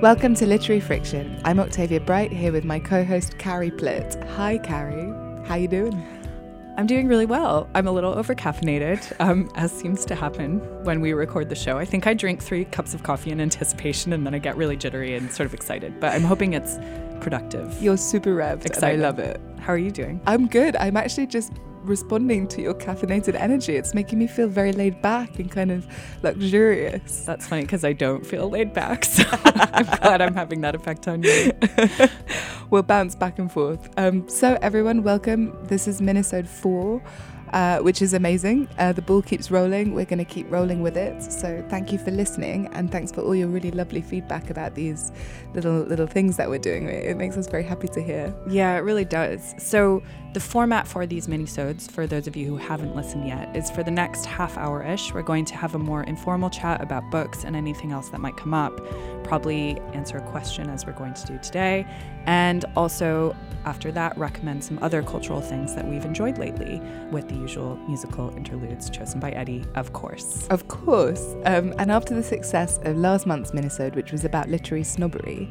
Welcome to Literary Friction. I'm Octavia Bright here with my co-host Carrie Plitt. Hi Carrie, how you doing? I'm doing really well. I'm a little overcaffeinated, um, as seems to happen when we record the show. I think I drink three cups of coffee in anticipation and then I get really jittery and sort of excited. But I'm hoping it's productive. You're super revved. Excited. I love it. How are you doing? I'm good. I'm actually just responding to your caffeinated energy. It's making me feel very laid back and kind of luxurious. That's funny because I don't feel laid back. So I'm glad I'm having that effect on you. we'll bounce back and forth. Um, so, everyone, welcome. This is minisode 4 uh, which is amazing. Uh, the ball keeps rolling. We're going to keep rolling with it. So thank you for listening, and thanks for all your really lovely feedback about these little little things that we're doing. It makes us very happy to hear. Yeah, it really does. So the format for these minisodes, for those of you who haven't listened yet, is for the next half hour ish. We're going to have a more informal chat about books and anything else that might come up. Probably answer a question as we're going to do today, and also after that, recommend some other cultural things that we've enjoyed lately with the usual musical interludes chosen by Eddie, of course. Of course. Um, and after the success of last month's minisode, which was about literary snobbery,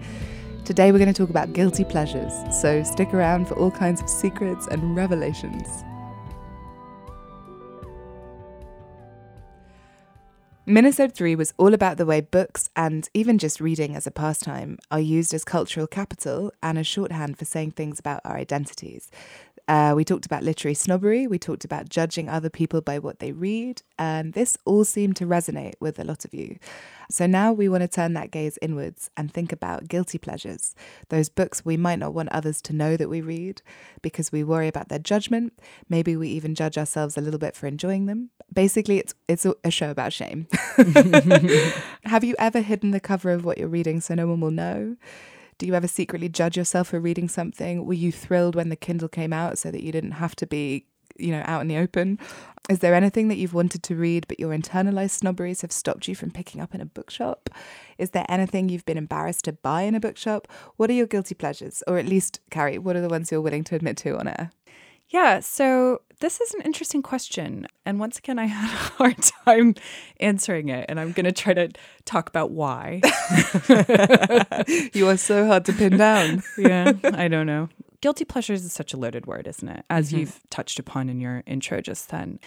today we're going to talk about guilty pleasures. So stick around for all kinds of secrets and revelations. Minisode 3 was all about the way books and even just reading as a pastime are used as cultural capital and as shorthand for saying things about our identities. Uh, we talked about literary snobbery, we talked about judging other people by what they read, and this all seemed to resonate with a lot of you. So now we want to turn that gaze inwards and think about guilty pleasures, those books we might not want others to know that we read because we worry about their judgment. Maybe we even judge ourselves a little bit for enjoying them. Basically, it's it's a show about shame. Have you ever hidden the cover of what you're reading so no one will know? Do you ever secretly judge yourself for reading something? Were you thrilled when the Kindle came out so that you didn't have to be you know, out in the open. Is there anything that you've wanted to read but your internalized snobberies have stopped you from picking up in a bookshop? Is there anything you've been embarrassed to buy in a bookshop? What are your guilty pleasures? Or at least, Carrie, what are the ones you're willing to admit to on air? Yeah, so this is an interesting question. And once again, I had a hard time answering it. And I'm going to try to talk about why. you are so hard to pin down. yeah, I don't know guilty pleasures is such a loaded word, isn't it? As mm-hmm. you've touched upon in your intro just then.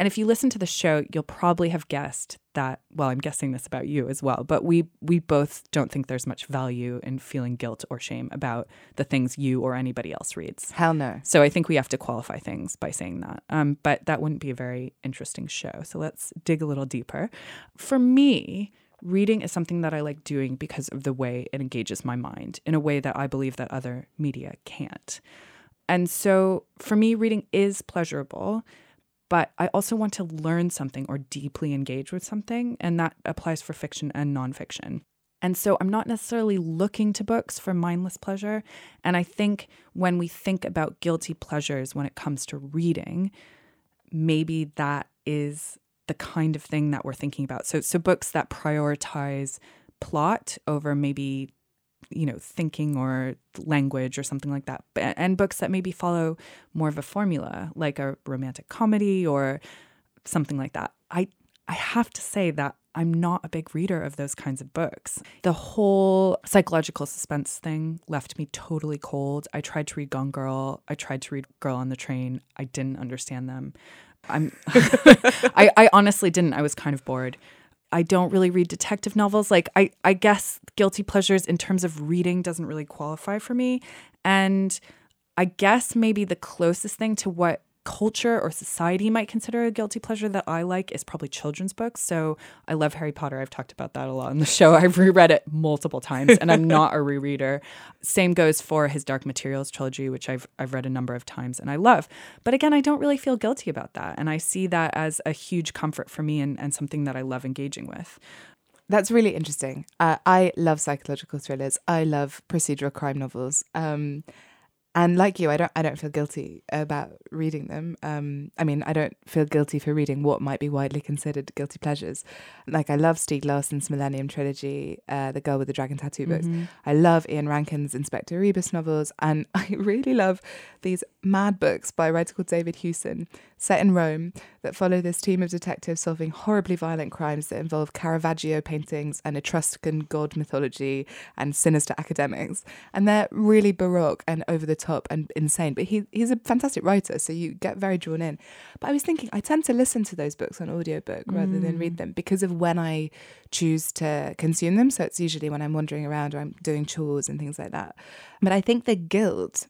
And if you listen to the show, you'll probably have guessed that, well, I'm guessing this about you as well, but we we both don't think there's much value in feeling guilt or shame about the things you or anybody else reads. Hell no. So I think we have to qualify things by saying that. Um, but that wouldn't be a very interesting show. So let's dig a little deeper. For me, reading is something that I like doing because of the way it engages my mind in a way that I believe that other media can't. And so for me, reading is pleasurable, but I also want to learn something or deeply engage with something. And that applies for fiction and nonfiction. And so I'm not necessarily looking to books for mindless pleasure. And I think when we think about guilty pleasures when it comes to reading, maybe that is the kind of thing that we're thinking about. So so books that prioritize plot over maybe you know thinking or language or something like that. And books that maybe follow more of a formula like a romantic comedy or something like that. I i have to say that i'm not a big reader of those kinds of books. The whole psychological suspense thing left me totally cold. I tried to read gone girl. I tried to read girl on the train. I didn't understand them. I'm I, I honestly didn't. I was kind of bored. I don't really read detective novels. Like I, I guess guilty pleasures in terms of reading doesn't really qualify for me. And I guess maybe the closest thing to what culture or society might consider a guilty pleasure that I like is probably children's books. So I love Harry Potter. I've talked about that a lot on the show. I've reread it multiple times and I'm not a rereader. Same goes for his Dark Materials trilogy, which I've I've read a number of times and I love. But again, I don't really feel guilty about that. And I see that as a huge comfort for me and, and something that I love engaging with. That's really interesting. Uh, I love psychological thrillers. I love procedural crime novels. Um, and like you, I don't I don't feel guilty about reading them. Um, I mean, I don't feel guilty for reading what might be widely considered guilty pleasures. Like I love Stieg Larsson's Millennium trilogy, uh, The Girl with the Dragon Tattoo books. Mm-hmm. I love Ian Rankin's Inspector Rebus novels, and I really love these mad books by a writer called David Hewson, set in Rome, that follow this team of detectives solving horribly violent crimes that involve Caravaggio paintings and Etruscan god mythology and sinister academics. And they're really baroque and over the top and insane. But he, he's a fantastic writer, so you get very drawn in. But I was thinking, I tend to listen to those books on audiobook rather than read mm. them because of when I choose to consume them. So it's usually when I'm wandering around or I'm doing chores and things like that. But I think the guilt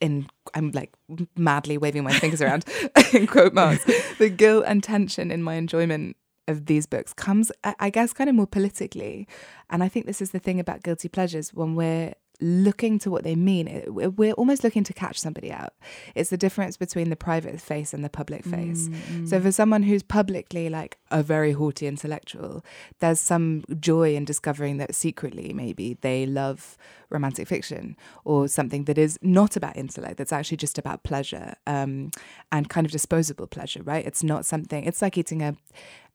in I'm like madly waving my fingers around in quote marks. The guilt and tension in my enjoyment of these books comes, I guess, kind of more politically. And I think this is the thing about guilty pleasures when we're looking to what they mean. We're almost looking to catch somebody out. It's the difference between the private face and the public face. Mm-hmm. So for someone who's publicly like a very haughty intellectual, there's some joy in discovering that secretly maybe they love romantic fiction or something that is not about intellect, that's actually just about pleasure um, and kind of disposable pleasure, right? It's not something, it's like eating a,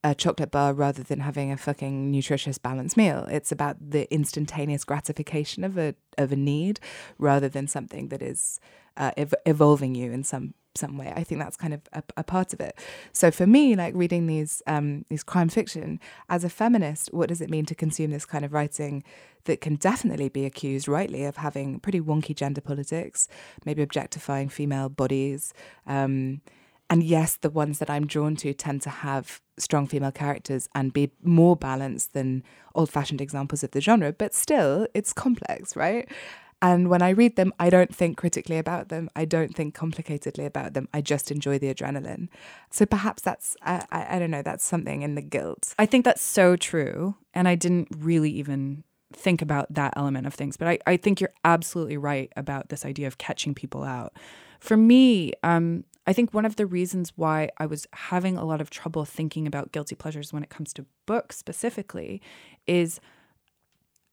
a chocolate bar rather than having a fucking nutritious balanced meal. It's about the instantaneous gratification of a of a need rather than something that is uh, ev- evolving you in some some way. I think that's kind of a, a, part of it. So for me, like reading these um, these crime fiction as a feminist, what does it mean to consume this kind of writing that can definitely be accused rightly of having pretty wonky gender politics, maybe objectifying female bodies. Um, and yes, the ones that I'm drawn to tend to have strong female characters and be more balanced than old fashioned examples of the genre, but still, it's complex, right? And when I read them, I don't think critically about them. I don't think complicatedly about them. I just enjoy the adrenaline. So perhaps that's, I, I, don't know, that's something in the guilt. I think that's so true. And I didn't really even think about that element of things. But I, I think you're absolutely right about this idea of catching people out. For me, um, I think one of the reasons why I was having a lot of trouble thinking about guilty pleasures when it comes to books specifically is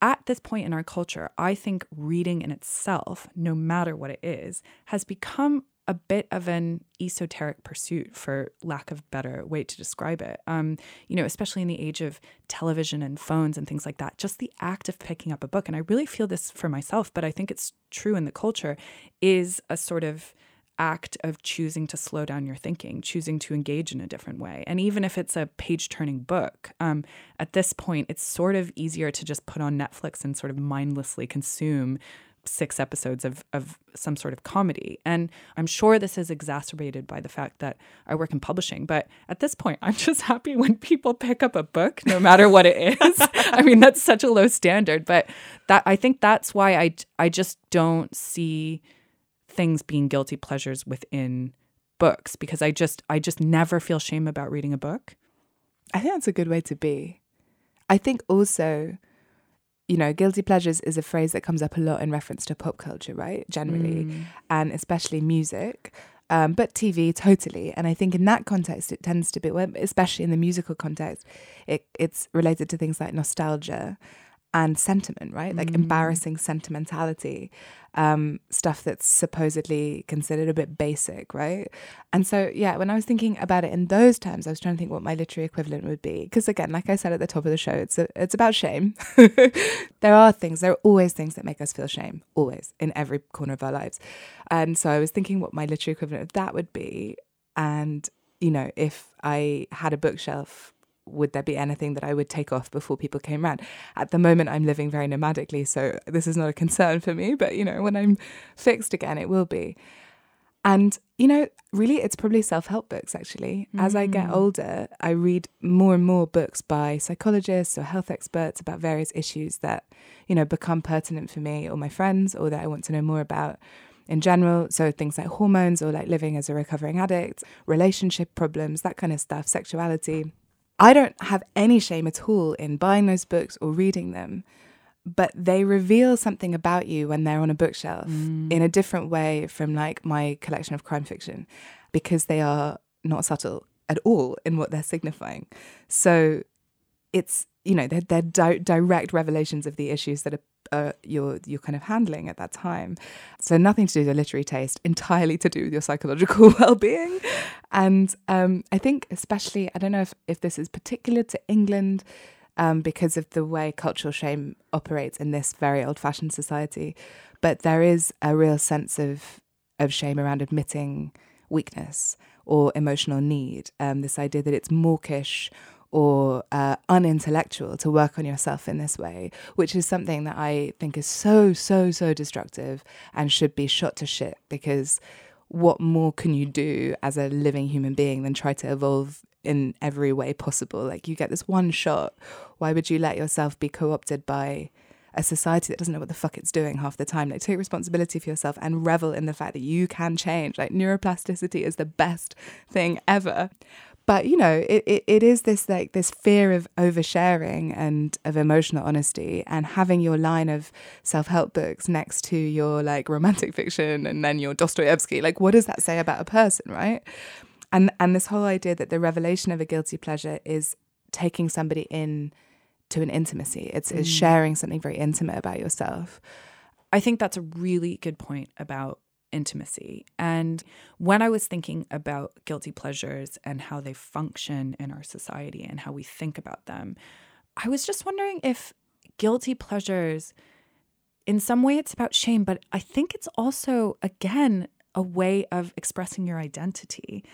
at this point in our culture, I think reading in itself, no matter what it is, has become a bit of an esoteric pursuit, for lack of better way to describe it. Um, you know, especially in the age of television and phones and things like that. Just the act of picking up a book, and I really feel this for myself, but I think it's true in the culture, is a sort of act of choosing to slow down your thinking, choosing to engage in a different way. And even if it's a page turning book, um, at this point, it's sort of easier to just put on Netflix and sort of mindlessly consume six episodes of, of some sort of comedy. And I'm sure this is exacerbated by the fact that I work in publishing. But at this point, I'm just happy when people pick up a book, no matter what it is. I mean, that's such a low standard. But that I think that's why I, I just don't see things being guilty pleasures within books because I just I just never feel shame about reading a book. I think that's a good way to be. I think also, you know, guilty pleasures is a phrase that comes up a lot in reference to pop culture, right? Generally, mm. and especially music. Um, but TV totally, and I think in that context it tends to be, especially in the musical context, it, it's related to things like nostalgia and sentiment, right? Like mm. embarrassing sentimentality, um, stuff that's supposedly considered a bit basic, right? And so, yeah, when I was thinking about it in those terms, I was trying to think what my literary equivalent would be. Because again, like I said at the top of the show, it's a, it's about shame. there are things, there are always things that make us feel shame, always in every corner of our lives. And so I was thinking what my literary equivalent of that would be, and you know, if I had a bookshelf would there be anything that I would take off before people came around? At the moment, I'm living very nomadically, so this is not a concern for me. But you know, when I'm fixed again, it will be. And you know, really, it's probably self-help books. Actually, mm. as I get mm. older, I read more and more books by psychologists or health experts about various issues that you know become pertinent for me or my friends, or that I want to know more about in general. So things like hormones or like living as a recovering addict, relationship problems, that kind of stuff, sexuality. I don't have any shame at all in buying those books or reading them, but they reveal something about you when they're on a bookshelf mm. in a different way from like my collection of crime fiction because they are not subtle at all in what they're signifying. So it's, you know, they're, they're di- direct revelations of the issues that are uh, you're you're kind of handling at that time. So nothing to do with your literary taste, entirely to do with your psychological well-being. And um, I think especially, I don't know if, if this is particular to England, um, because of the way cultural shame operates in this very old-fashioned society, but there is a real sense of of shame around admitting weakness or emotional need. Um, this idea that it's mawkish or uh, unintellectual to work on yourself in this way, which is something that I think is so, so, so destructive and should be shot to shit because what more can you do as a living human being than try to evolve in every way possible? Like, you get this one shot. Why would you let yourself be co opted by a society that doesn't know what the fuck it's doing half the time? Like, take responsibility for yourself and revel in the fact that you can change. Like, neuroplasticity is the best thing ever but you know it, it, it is this like this fear of oversharing and of emotional honesty and having your line of self-help books next to your like romantic fiction and then your dostoevsky. Like what does that say about a person right? And and this whole idea that the revelation of a guilty pleasure is taking somebody in to an intimacy. It's, mm. it's sharing something very intimate about yourself. I think that's a really good point about intimacy. And when I was thinking about guilty pleasures and how they function in our society and how we think about them, I was just wondering if guilty pleasures, in some way, it's about shame, but I think it's also, again, a way of expressing your identity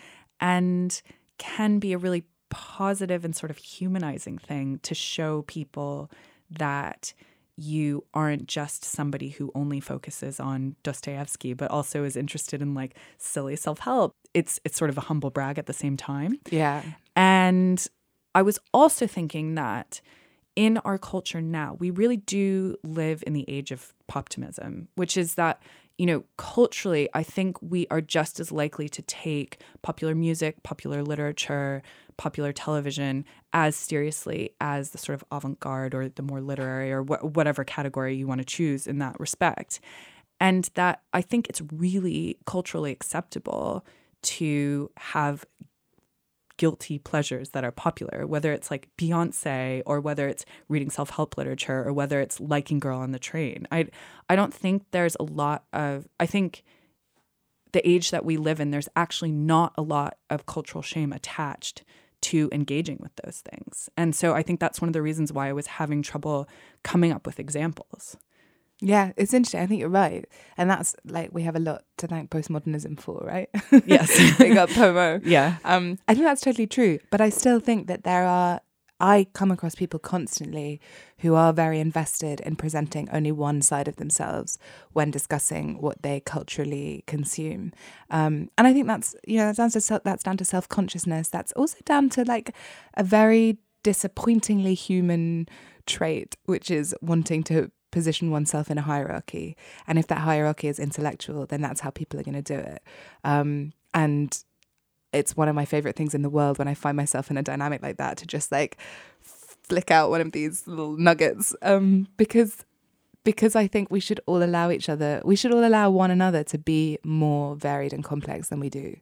and can be a really positive and sort of humanizing thing to show people that you aren't just somebody who only focuses on Dostoevsky, but also is interested in like silly self help. It's it's sort of a humble brag at the same time. Yeah. And I was also thinking that in our culture now, we really do live in the age of optimism, which is that you know, culturally, I think we are just as likely to take popular music, popular literature, popular television as seriously as the sort of avant garde or the more literary or wh- whatever category you want to choose in that respect. And that I think it's really culturally acceptable to have guilty pleasures that are popular, whether it's like Beyonce or whether it's reading self-help literature or whether it's liking Girl on the Train. I I don't think there's a lot of I think the age that we live in, there's actually not a lot of cultural shame attached to engaging with those things. And so I think that's one of the reasons why I was having trouble coming up with examples. Yeah, it's interesting. I think you're right. And that's like we have a lot to thank postmodernism for, right? Yes. we got Pomo. Yeah. Um, I think that's totally true. But I still think that there are I come across people constantly who are very invested in presenting only one side of themselves when discussing what they culturally consume, um, and I think that's you know that's down to that's down to self consciousness. That's also down to like a very disappointingly human trait, which is wanting to position oneself in a hierarchy. And if that hierarchy is intellectual, then that's how people are going to do it. Um, and it's one of my favorite things in the world when I find myself in a dynamic like that to just like flick out one of these little nuggets. Um, because because I think we should all allow each other, we should all allow one another to be more varied and complex than we do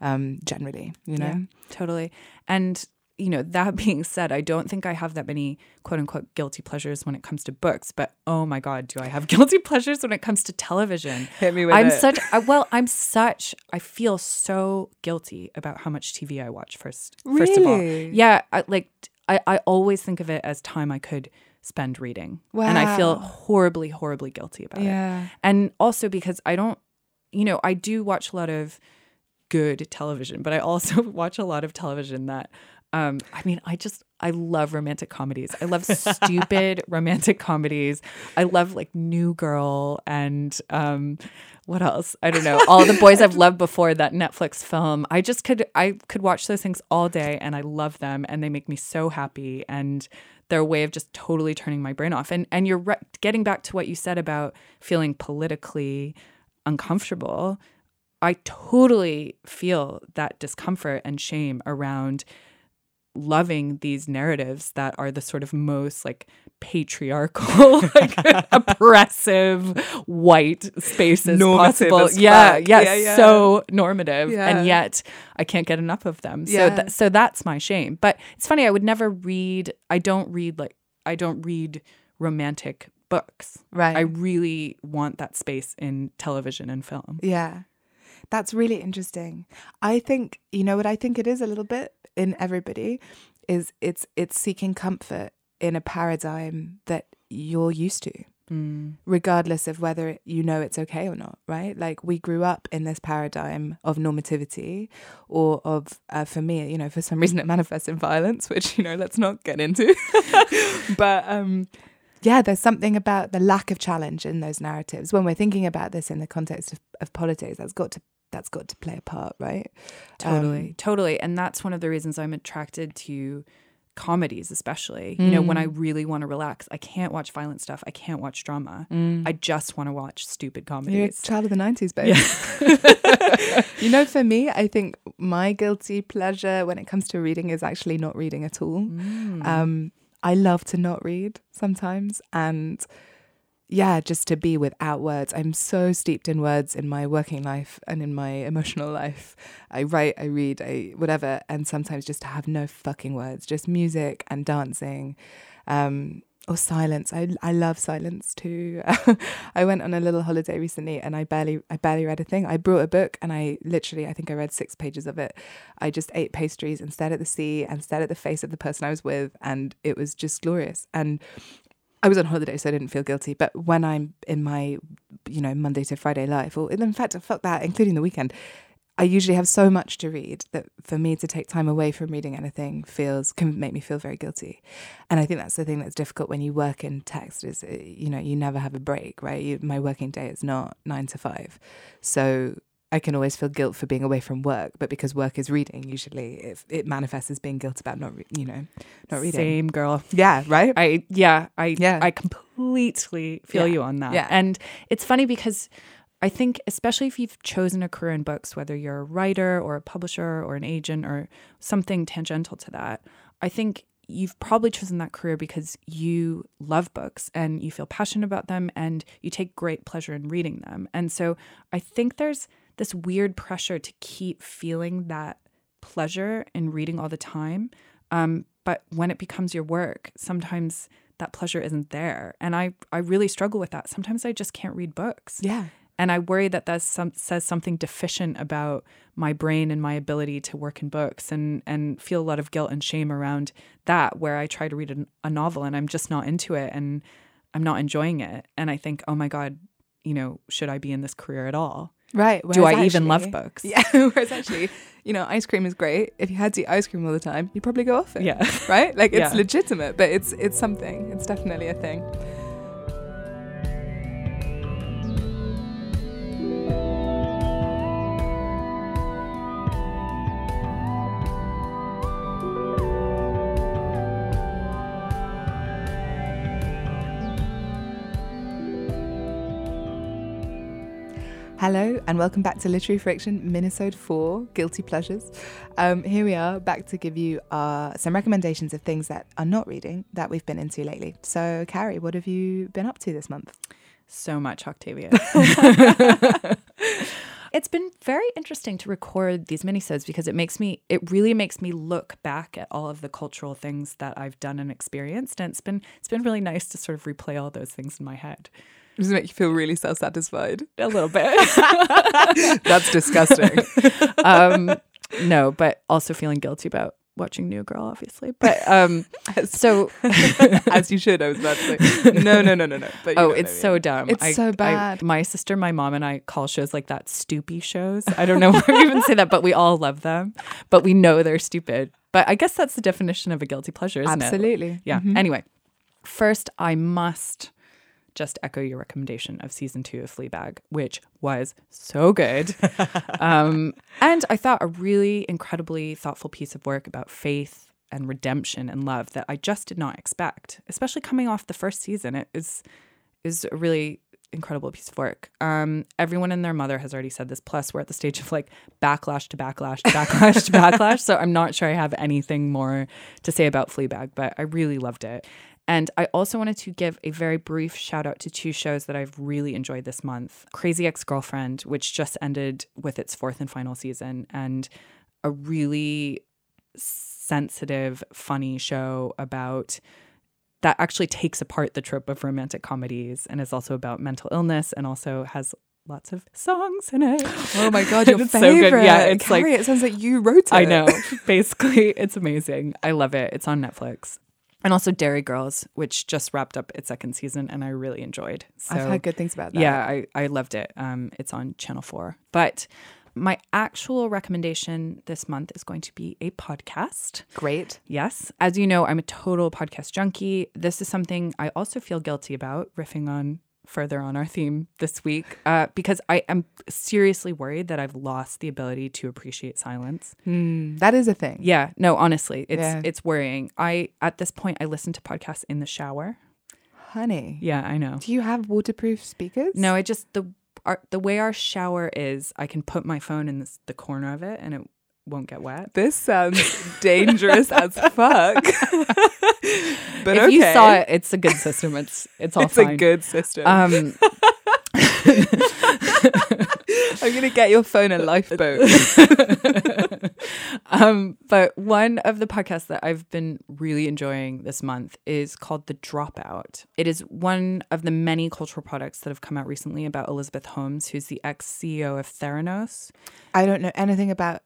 um, generally, you know? Yeah, totally. And you know, that being said, I don't think I have that many quote unquote guilty pleasures when it comes to books, but oh my God, do I have guilty pleasures when it comes to television? Hit me with I'm it. such, I, well, I'm such, I feel so guilty about how much TV I watch first. Really? First of all. Yeah. I, like, I, I always think of it as time I could spend reading. Wow. And I feel horribly, horribly guilty about yeah. it. And also because I don't, you know, I do watch a lot of good television, but I also watch a lot of television that um, I mean, I just I love romantic comedies. I love stupid romantic comedies. I love like New Girl and um, what else? I don't know. All the boys I've loved before that Netflix film. I just could I could watch those things all day and I love them and they make me so happy and they're a way of just totally turning my brain off. And and you're re- getting back to what you said about feeling politically uncomfortable. I totally feel that discomfort and shame around loving these narratives that are the sort of most like patriarchal, like oppressive white spaces normative possible. Yeah, yeah, yeah, yeah, so normative, yeah. and yet I can't get enough of them. So, Yeah. th- so that's my shame. But it's funny. I would never read. I don't read like I don't read romantic books. Right. I really want that space in television and film. Yeah. That's really interesting. I think, you know what I think it is a little bit in everybody is it's it's seeking comfort in a paradigm that you're used to. Mm. regardless of whether you know it's okay or not, right? Like we grew up in this paradigm of normativity or of, uh, for me, you know, for some reason it manifests in violence, which, you know, let's not get into. but um, yeah, there's something about the lack of challenge in those narratives. When we're thinking about this in the context of, of politics, that's got to that's got to play a part, right? Totally, Um, totally. And that's one of the reasons I'm attracted to comedies, especially. You know, when I Mm. really want to relax, I can't watch violent stuff. I can't watch drama. Mm. I just want to watch stupid You're a comedies. child of the 90s, babe. you know, for me, I think my guilty pleasure when it comes to reading is actually not reading at all. Mm. Um, I love to not read sometimes. And yeah, just to be without words. I'm so steeped in words in my working life and in my emotional life. I write, I read, I whatever. And sometimes just to have no fucking words, just music and dancing. Um, or silence. I I love silence too. I went on a little holiday recently and I barely I barely read a thing. I brought a book and I literally I think I read six pages of it. I just ate pastries and stared at the sea and stared at the face of the person I was with and it was just glorious. And I was on holiday, so I didn't feel guilty. But when I'm in my, you know, Monday to Friday life, or in fact, fuck that, including the weekend, I usually have so much to read that for me to take time away from reading anything feels can make me feel very guilty. And I think that's the thing that's difficult when you work in text is uh, you know you never have a break, right? You, my working day is not nine to five, so I can always feel guilt for being away from work. But because work is reading, usually it, it manifests as being guilt about not re- you know not reading. Same girl. Yeah, right. I yeah, I Yeah. I completely feel Yeah. you on that. Yeah. And it's funny because I think especially if you've chosen a career in books, whether you're a writer or a publisher or an agent or something tangential to that, I think you've probably chosen that career because you love books and you feel passionate about them and you take great pleasure in reading them. And so I think there's this weird pressure to keep feeling that pleasure in reading all the time. Um, but when it becomes your work, sometimes that pleasure isn't there. And I, I really struggle with that. Sometimes I just can't read books. Yeah. And I worry that that some, says something deficient about my brain and my ability to work in books and, and feel a lot of guilt and shame around that, where I try to read a, a novel and I'm just not into it and I'm not enjoying it. And I think, oh my God, you know, should I be in this career at all? Right. Do I whereas even love books? Yeah. Whereas actually, you know, ice cream is great. If you had to eat ice cream all the time, you'd probably go off it. Yeah. Right? Like it's Yeah. legitimate, but it's it's something. It's definitely a thing. And welcome back to Literary Friction, Minisode 4, Guilty Pleasures. Um, here we are, back to give you uh, some recommendations of things that are not reading that we've been into lately. So, Carrie, what have you been up to this month? So much, Octavia. it's been very interesting to record these minisodes because it makes me it really makes me look back at all of the cultural things that I've done and experienced. And it's been it's been really nice to sort of replay all those things in my head. Does it make you feel really self satisfied? A little bit. That's disgusting. um no, but also feeling guilty about watching New Girl, obviously. But um so As you should, I was about to say. No, no, no, no, no. But Oh, I it's so dumb. It's so bad. my sister, my mom, and I call shows like that stoopy shows. I don't know why we even say that, but we all love them. But we know they're stupid. But I guess that's the definition of a guilty pleasure, isn't it? Absolutely. Yeah. Mhm. Anyway, first, I must just echo your recommendation of season two of Fleabag, which was so good. um, and I thought a really incredibly thoughtful piece of work about faith and redemption and love that I just did not expect, especially coming off the first season. It is is a really incredible piece of work. Um, everyone and their mother has already said this. Plus, we're at the stage of like backlash to backlash to backlash to backlash. So I'm not sure I have anything more to say about Fleabag, but I really loved it. And I also wanted to give a very brief shout out to two shows that I've really enjoyed this month Crazy Ex Girlfriend, which just ended with its fourth and final season, and a really sensitive, funny show about that actually takes apart the trope of romantic comedies and is also about mental illness and also has lots of songs in it. Oh my God, your It's so favorite. good. Yeah, it's like- Carrie, it sounds like you wrote it. I know. Basically, it's amazing. I love it. It's on Netflix. And also Derry Girls, which just wrapped up its second season and I really enjoyed. So, I've heard good things about that. yeah, I, I loved it. Um, it's on Channel 4. But my actual recommendation this month is going to be a podcast. Great. Yes. As you know, I'm a total podcast junkie. This is something I also feel guilty about, riffing on further on our theme this week, uh, because I am seriously worried that I've lost the ability to appreciate silence. Hmm, that is a thing. Yeah, no, honestly, it's Yeah. it's worrying. I at this point I listen to podcasts in the shower. Honey. Yeah, I know. Do you have waterproof speakers? No, I just the our, the way our shower is, I can put my phone in this, the corner of it and it won't get wet. This sounds dangerous as fuck. but if okay. you saw it, it's a good system. It's it's all it's fine. a good system. Um, I'm gonna get your phone a lifeboat. um, but one of the podcasts that I've been really enjoying this month is called The Dropout. It is one of the many cultural products that have come out recently about Elizabeth Holmes, who's the ex CEO of Theranos. I don't know anything about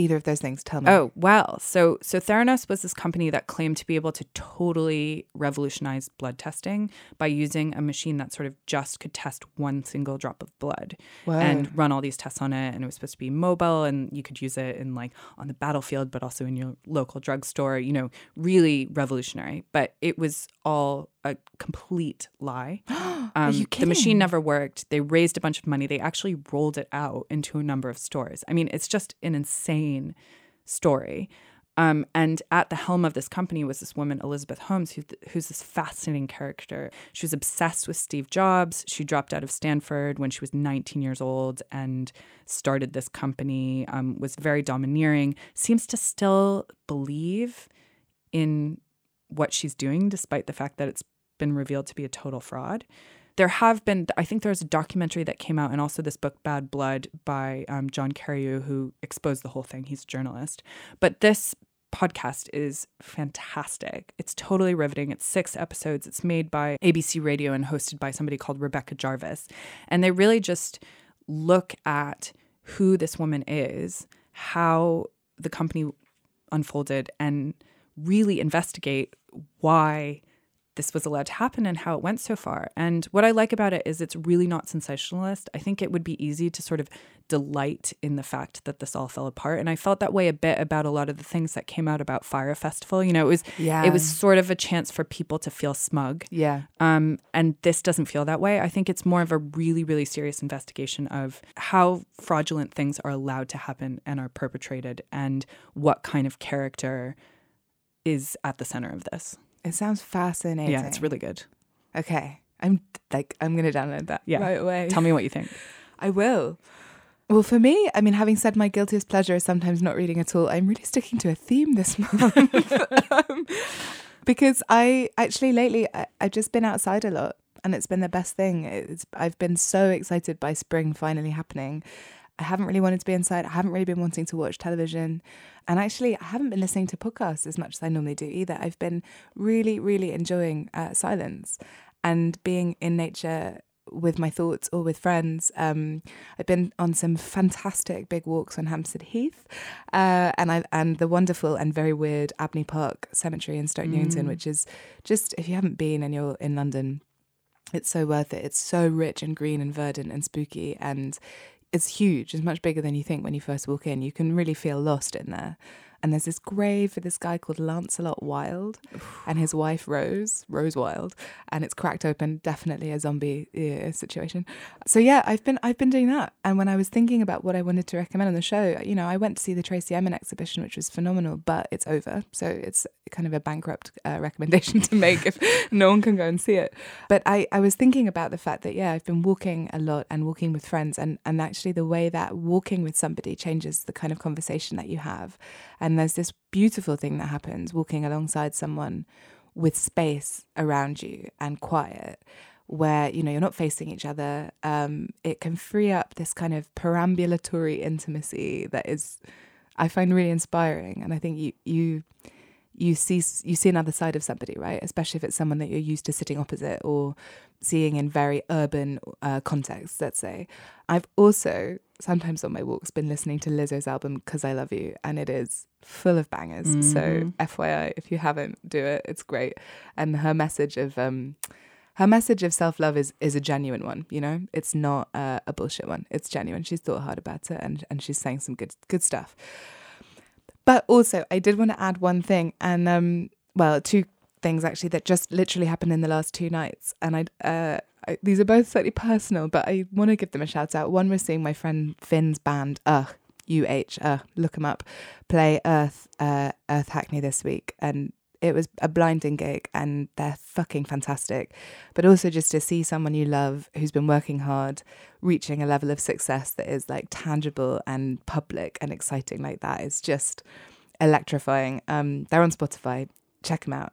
either of those things. Tell me. Oh, well. So so Theranos was this company that claimed to be able to totally revolutionize blood testing by using a machine that sort of just could test one single drop of blood Whoa. and run all these tests on it and it was supposed to be mobile and you could use it in like on the battlefield but also in your local drugstore, you know, really revolutionary. But it was all a complete lie. Um, the machine never worked. They raised a bunch of money. They actually rolled it out into a number of stores. I mean, it's just an insane story. Um, and at the helm of this company was this woman, Elizabeth Holmes, who, who's this fascinating character. She was obsessed with Steve Jobs. She dropped out of Stanford when she was 19 years old and started this company, um, was very domineering, seems to still believe in what she's doing, despite the fact that it's been revealed to be a total fraud. There have been, I think there's a documentary that came out, and also this book, Bad Blood, by um, John Carreyrou, who exposed the whole thing. He's a journalist. But this podcast is fantastic. It's totally riveting. It's six episodes. It's made by ABC Radio and hosted by somebody called Rebecca Jarvis. And they really just look at who this woman is, how the company unfolded, and really investigate why this was allowed to happen and how it went so far. And what I like about it is it's really not sensationalist. I think it would be easy to sort of delight in the fact that this all fell apart. And I felt that way a bit about a lot of the things that came out about Fyre Festival. You know, it was Yeah. it was sort of a chance for people to feel smug. Yeah. Um, and this doesn't feel that way. I think it's more of a really, really serious investigation of how fraudulent things are allowed to happen and are perpetrated and what kind of character is at the center of this. It sounds fascinating. Yeah, it's really good. okay. I'm like I'm gonna download that Yeah. right away. Tell me what you think. I will. Well, for me, I mean, having said my guiltiest pleasure is sometimes not reading at all, I'm really sticking to a theme this month. um, because I actually lately, I, I've just been outside a lot and it's been the best thing. It's, I've been so excited by spring finally happening. I haven't really wanted to be inside. I haven't really been wanting to watch television. And actually, I haven't been listening to podcasts as much as I normally do either. I've been really, really enjoying uh, silence and being in nature with my thoughts or with friends. Um, I've been on some fantastic big walks on Hampstead Heath, uh, and I and the wonderful and very weird Abney Park Cemetery in Stoke Newington, which is just if you haven't been and you're in London, it's so worth it. It's so rich and green and verdant and spooky, and it's huge. It's much bigger than you think when you first walk in. You can really feel lost in there. And there's this grave for this guy called Lancelot Wild and his wife Rose, Rose Wild, and it's cracked open, definitely a zombie uh, situation. So yeah, I've been I've been doing that. And when I was thinking about what I wanted to recommend on the show, you know, I went to see the Tracey Emin exhibition, which was phenomenal, but it's over, so it's kind of a bankrupt uh, recommendation to make if no one can go and see it. But I I was thinking about the fact that yeah, I've been walking a lot and walking with friends, and and actually the way that walking with somebody changes the kind of conversation that you have. And there's this beautiful thing that happens walking alongside someone with space around you and quiet where you know you're not facing each other um, it can free up this kind of perambulatory intimacy that is i find really inspiring and i think you you you see you see another side of somebody, right? Especially if it's someone that you're used to sitting opposite or seeing in very urban uh, contexts. Let's say. I've also sometimes on my walks been listening to Lizzo's album "Cuz I Love You," and it is full of bangers. Mm-hmm. So FYI, if you haven't, do it. It's great. And her message of um, her message of self love is is a genuine one. You know, it's not uh, a bullshit one. It's genuine. She's thought hard about it, and and she's saying some good good stuff. But also, I did want to add one thing, and um, well, two things actually that just literally happened in the last two nights, and I'd. Uh, I, these are both slightly personal, but I want to give them a shout out. One was seeing my friend Finn's band, Ugh, UH, uh, look them up, play Earth, uh, Earth Hackney this week, and it was a blinding gig, and they're fucking fantastic. But also just to see someone you love who's been working hard, reaching a level of success that is like tangible and public and exciting like that is just electrifying. Um, they're on Spotify, check them out,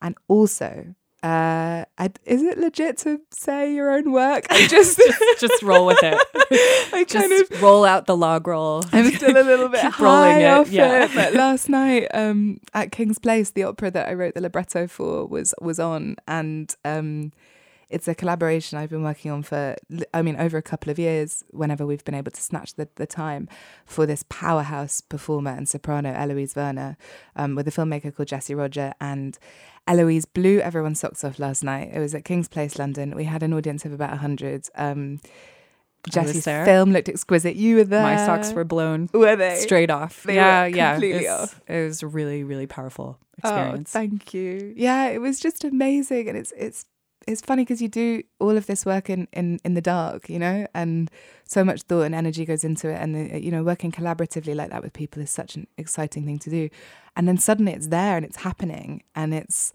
and also uh I, is it legit to say your own work? I just just, just roll with it. I just kind of roll out the log roll. I'm still a little bit high rolling it, yeah. it but last night um at king's place the opera that i wrote the libretto for was was on and um it's a collaboration I've been working on for, I mean, over a couple of years, whenever we've been able to snatch the, the time for this powerhouse performer and soprano, Eloise Werner, um, with a filmmaker called Jesse Roger. And Eloise blew everyone's socks off last night. It was at King's Place, London. We had an audience of about 100. Um, Jesse's film looked exquisite. You were there. my socks were blown Were they? straight off They yeah yeah completely it was, off. it was a really really powerful Oh, experience thank you. Yeah, it was just amazing, and it's it's it's funny because you do all of this work in, in in the dark, you know, and so much thought and energy goes into it, and uh, you know, working collaboratively like that with people is such an exciting thing to do, and then suddenly it's there and it's happening, and it's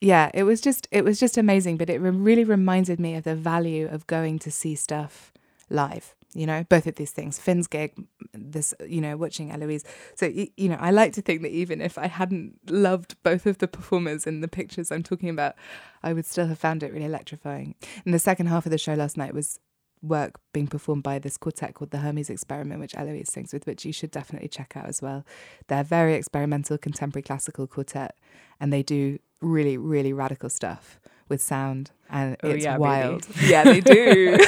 yeah, it was just it was just amazing, but it re- really reminded me of the value of going to see stuff live. You know, both of these things, Finn's gig, this, you know, watching Eloise. So, you know, I like to think that even if I hadn't loved both of the performers in the pictures I'm talking about, I would still have found it really electrifying. And the second half of the show last night was work being performed by this quartet called the Hermes Experiment, which Eloise sings with, which you should definitely check out as well. They're very experimental contemporary classical quartet, and they do really, really radical stuff with sound, and Oh, it's yeah, baby. wild. Yeah, they do.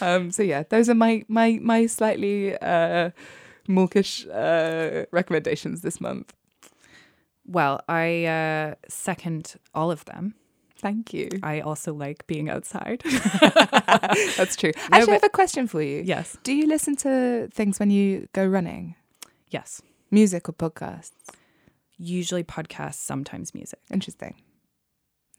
um, so yeah, those are my my my slightly uh, mawkish uh, recommendations this month. well i uh second all of them Thank you. i also like being outside That's true. No, Actually, I have a question for you. yes Do you listen to things when you go running? yes Music or podcasts? usually podcasts sometimes music Interesting.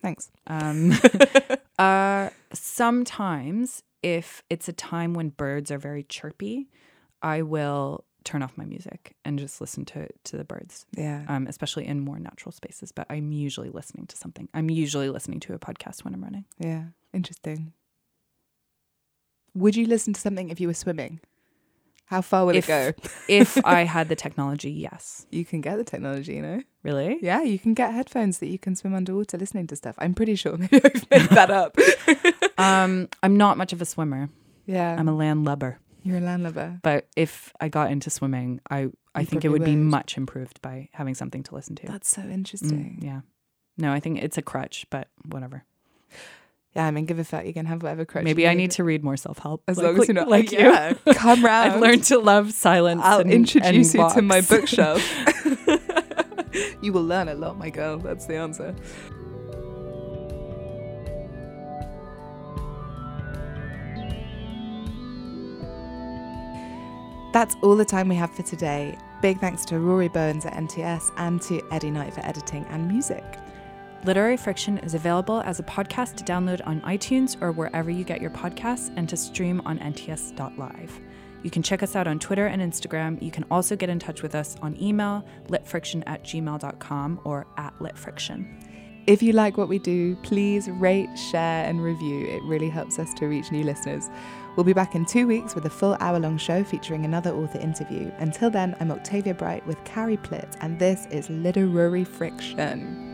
Thanks. Um, uh, sometimes, if it's a time when birds are very chirpy, I will turn off my music and just listen to to the birds, Yeah. um, especially in more natural spaces. But I'm usually listening to something. I'm usually listening to a podcast when I'm running. yeah. Interesting. Would you listen to something if you were swimming? How far would If- it go? If I had the technology, yes. You can get the technology, you know? Really? Yeah, you can get headphones that you can swim underwater listening to stuff. I'm pretty sure. Maybe I've made that up. Um, I'm not much of a swimmer. yeah. I'm a landlubber. You're a landlubber. But if I got into swimming, I I You think it probably would be much improved by having something to listen to. That's so Mm, interesting. yeah. No, I think it's a crutch, but whatever. Yeah, I mean, give a fuck. You can have whatever crutch. Maybe you I need to read more self help. As like, long as you're not like yeah, you. Come round. I've learned to love silence. I'll and, introduce and you to my bookshelf. you will learn a lot, my girl. That's the answer. That's all the time we have for today. Big thanks to Rory Bowens at NTS and to Eddie Knight for editing and music. Literary Friction is available as a podcast to download on iTunes or wherever you get your podcasts and to stream on nts.live. You can check us out on Twitter and Instagram. You can also get in touch with us on email, litfriction at gmail.com or at litfriction. If you like what we do, please rate, share, and review. It really helps us to reach new listeners. We'll be back in two weeks with a full hour long show featuring another author interview. Until then, I'm Octavia Bright with Carrie Plitt, and this is Literary Friction.